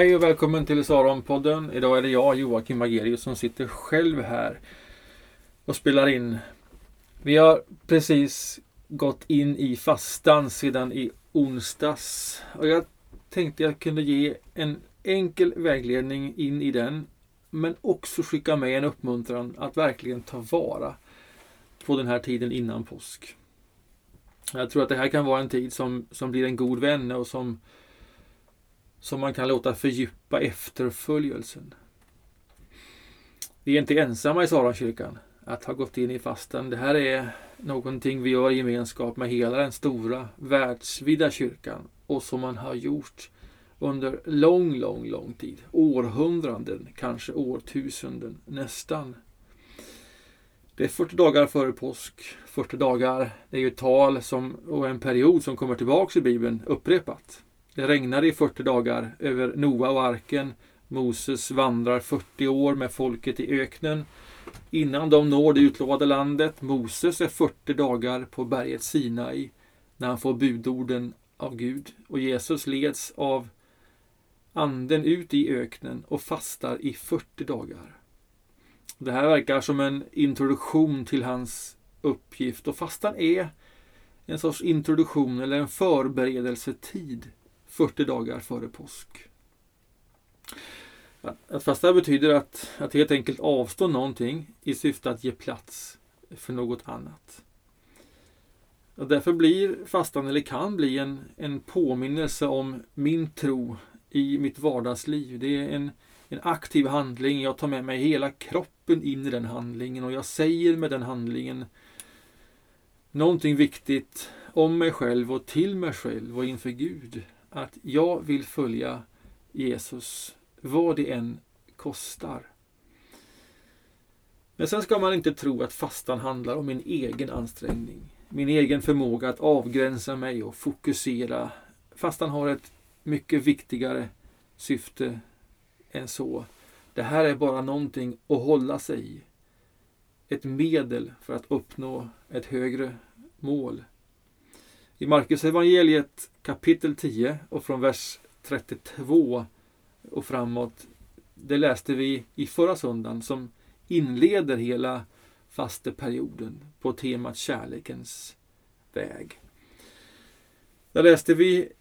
Hej och välkommen till Saronpodden. Idag är det jag, Joakim Magerius, som sitter själv här och spelar in. Vi har precis gått in i fastan sedan i onsdags. Och jag tänkte jag kunde ge en enkel vägledning in i den. Men också skicka med en uppmuntran att verkligen ta vara på den här tiden innan påsk. Jag tror att det här kan vara en tid som, som blir en god vän och som som man kan låta fördjupa efterföljelsen. Vi är inte ensamma i Saronkyrkan att ha gått in i fastan. Det här är någonting vi gör i gemenskap med hela den stora världsvida kyrkan och som man har gjort under lång, lång, lång tid. Århundraden, kanske årtusenden, nästan. Det är 40 dagar före påsk. 40 dagar, det är ju ett tal som, och en period som kommer tillbaks i Bibeln upprepat. Det regnade i 40 dagar över Noa och arken. Moses vandrar 40 år med folket i öknen innan de når det utlovade landet. Moses är 40 dagar på berget Sinai när han får budorden av Gud och Jesus leds av anden ut i öknen och fastar i 40 dagar. Det här verkar som en introduktion till hans uppgift och fastan är en sorts introduktion eller en förberedelsetid 40 dagar före påsk. Att fasta betyder att, att helt enkelt avstå någonting i syfte att ge plats för något annat. Och därför blir fastan, eller kan bli, en, en påminnelse om min tro i mitt vardagsliv. Det är en, en aktiv handling. Jag tar med mig hela kroppen in i den handlingen och jag säger med den handlingen någonting viktigt om mig själv och till mig själv och inför Gud att jag vill följa Jesus vad det än kostar. Men sen ska man inte tro att fastan handlar om min egen ansträngning. Min egen förmåga att avgränsa mig och fokusera. Fastan har ett mycket viktigare syfte än så. Det här är bara någonting att hålla sig i. Ett medel för att uppnå ett högre mål. I Markus evangeliet kapitel 10 och från vers 32 och framåt. Det läste vi i förra söndagen som inleder hela fasteperioden på temat kärlekens väg. Där läste vi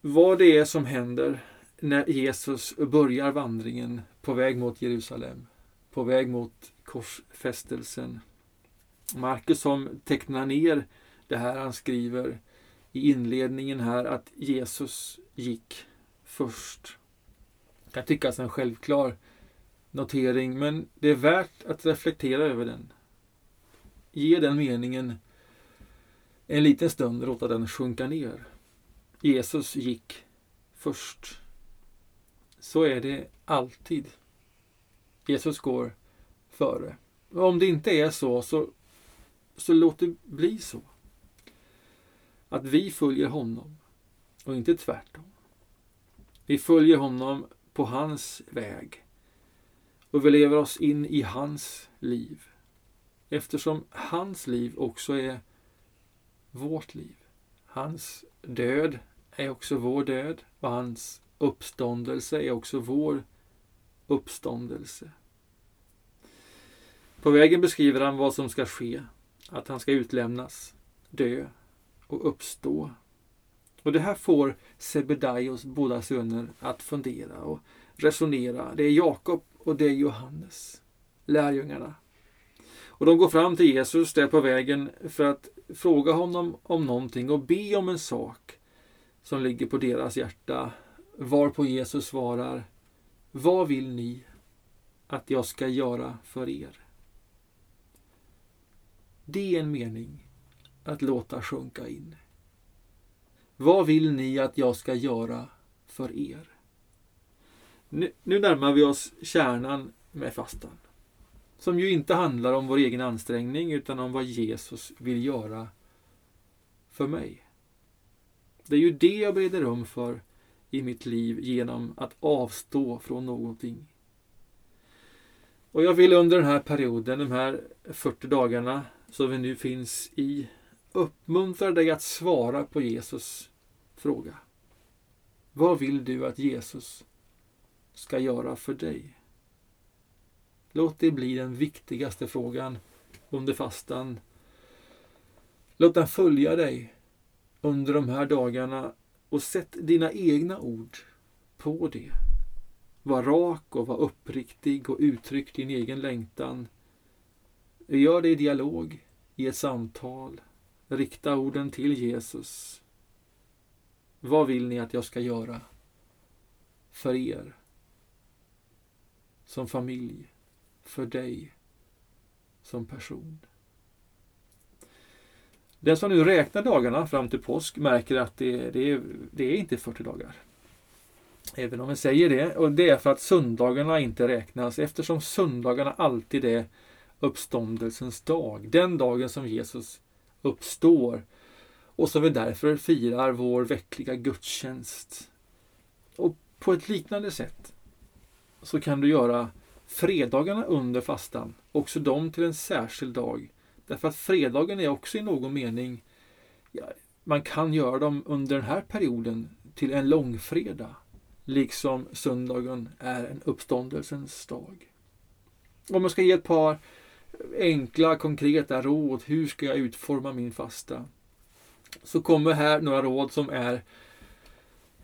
vad det är som händer när Jesus börjar vandringen på väg mot Jerusalem, på väg mot korsfästelsen. Markus som tecknar ner det här han skriver i inledningen här att Jesus gick först. Det kan tyckas en självklar notering men det är värt att reflektera över den. Ge den meningen en liten stund och låta den sjunka ner. Jesus gick först. Så är det alltid. Jesus går före. Och om det inte är så, så, så låt det bli så. Att vi följer honom och inte tvärtom. Vi följer honom på hans väg och vi lever oss in i hans liv eftersom hans liv också är vårt liv. Hans död är också vår död och hans uppståndelse är också vår uppståndelse. På vägen beskriver han vad som ska ske. Att han ska utlämnas, dö och uppstå. Och det här får Sebedaios båda söner att fundera och resonera. Det är Jakob och det är Johannes, lärjungarna. Och de går fram till Jesus där på vägen för att fråga honom om någonting och be om en sak som ligger på deras hjärta. Varpå Jesus svarar Vad vill ni att jag ska göra för er? Det är en mening att låta sjunka in. Vad vill ni att jag ska göra för er? Nu, nu närmar vi oss kärnan med fastan. Som ju inte handlar om vår egen ansträngning utan om vad Jesus vill göra för mig. Det är ju det jag bereder rum för i mitt liv genom att avstå från någonting. Och jag vill under den här perioden, de här 40 dagarna som vi nu finns i, uppmuntrar dig att svara på Jesus fråga. Vad vill du att Jesus ska göra för dig? Låt det bli den viktigaste frågan under fastan. Låt den följa dig under de här dagarna och sätt dina egna ord på det. Var rak och var uppriktig och uttryck din egen längtan. Gör det i dialog, i ett samtal. Rikta orden till Jesus. Vad vill ni att jag ska göra för er? Som familj, för dig som person. Den som nu räknar dagarna fram till påsk märker att det, det, är, det är inte 40 dagar. Även om vi säger det. Och det är för att söndagarna inte räknas eftersom söndagarna alltid är uppståndelsens dag. Den dagen som Jesus uppstår. Och som vi därför firar vår veckliga gudstjänst. Och på ett liknande sätt så kan du göra fredagarna under fastan, också de till en särskild dag. Därför att fredagen är också i någon mening, ja, man kan göra dem under den här perioden till en långfredag. Liksom söndagen är en uppståndelsens dag. Om jag ska ge ett par enkla konkreta råd, hur ska jag utforma min fasta? Så kommer här några råd som är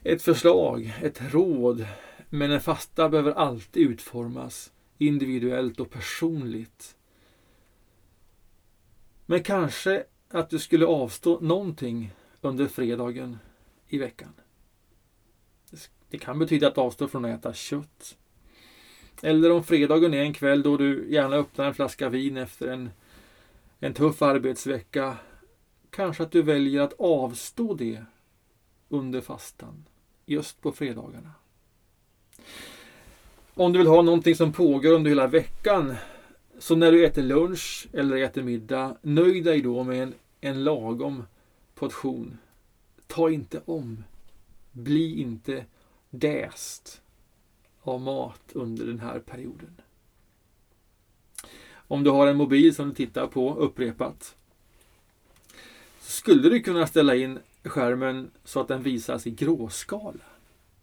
ett förslag, ett råd. Men en fasta behöver alltid utformas individuellt och personligt. Men kanske att du skulle avstå någonting under fredagen i veckan. Det kan betyda att avstå från att äta kött. Eller om fredagen är en kväll då du gärna öppnar en flaska vin efter en, en tuff arbetsvecka. Kanske att du väljer att avstå det under fastan. Just på fredagarna. Om du vill ha någonting som pågår under hela veckan. Så när du äter lunch eller äter middag, nöj dig då med en, en lagom portion. Ta inte om. Bli inte däst av mat under den här perioden. Om du har en mobil som du tittar på upprepat skulle du kunna ställa in skärmen så att den visas i gråskala.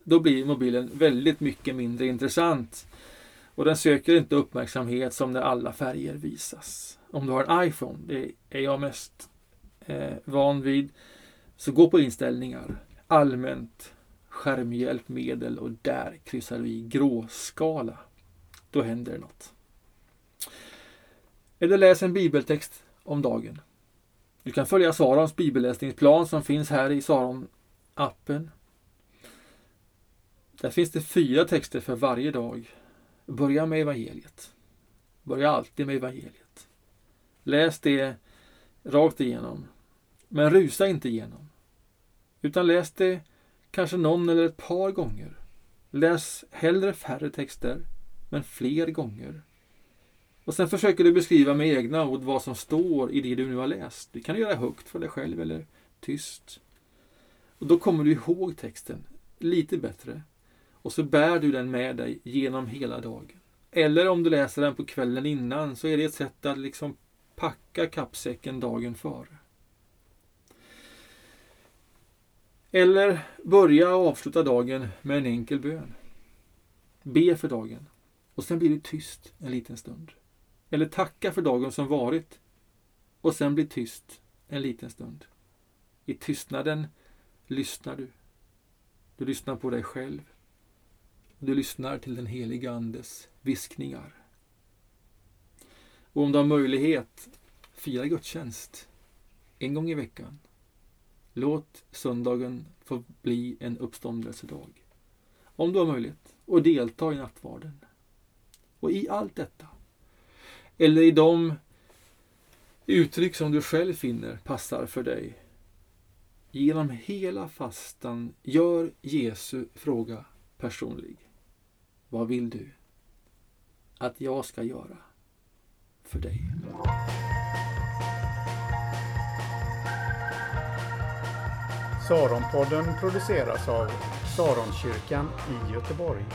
Då blir mobilen väldigt mycket mindre intressant och den söker inte uppmärksamhet som när alla färger visas. Om du har en iPhone, det är jag mest eh, van vid, så gå på inställningar, allmänt, skärmhjälpmedel och där kryssar vi gråskala. Då händer det något. Eller läs en bibeltext om dagen. Du kan följa Sarons bibelläsningsplan som finns här i Saron-appen. Där finns det fyra texter för varje dag. Börja med evangeliet. Börja alltid med evangeliet. Läs det rakt igenom. Men rusa inte igenom. Utan läs det kanske någon eller ett par gånger. Läs hellre färre texter, men fler gånger. Och sen försöker du beskriva med egna ord vad som står i det du nu har läst. Det kan du göra högt för dig själv eller tyst. Och Då kommer du ihåg texten lite bättre. Och så bär du den med dig genom hela dagen. Eller om du läser den på kvällen innan så är det ett sätt att liksom packa kappsäcken dagen före. Eller börja och avsluta dagen med en enkel bön. Be för dagen och sen blir det tyst en liten stund. Eller tacka för dagen som varit och sen bli tyst en liten stund. I tystnaden lyssnar du. Du lyssnar på dig själv. Du lyssnar till den heliga Andes viskningar. Och om du har möjlighet, fira gudstjänst en gång i veckan. Låt söndagen få bli en uppståndelsedag. Om du har möjlighet. Och delta i nattvarden. Och i allt detta, eller i de uttryck som du själv finner passar för dig. Genom hela fastan gör Jesu fråga personlig. Vad vill du att jag ska göra för dig? Saronpodden produceras av Saronkyrkan i Göteborg.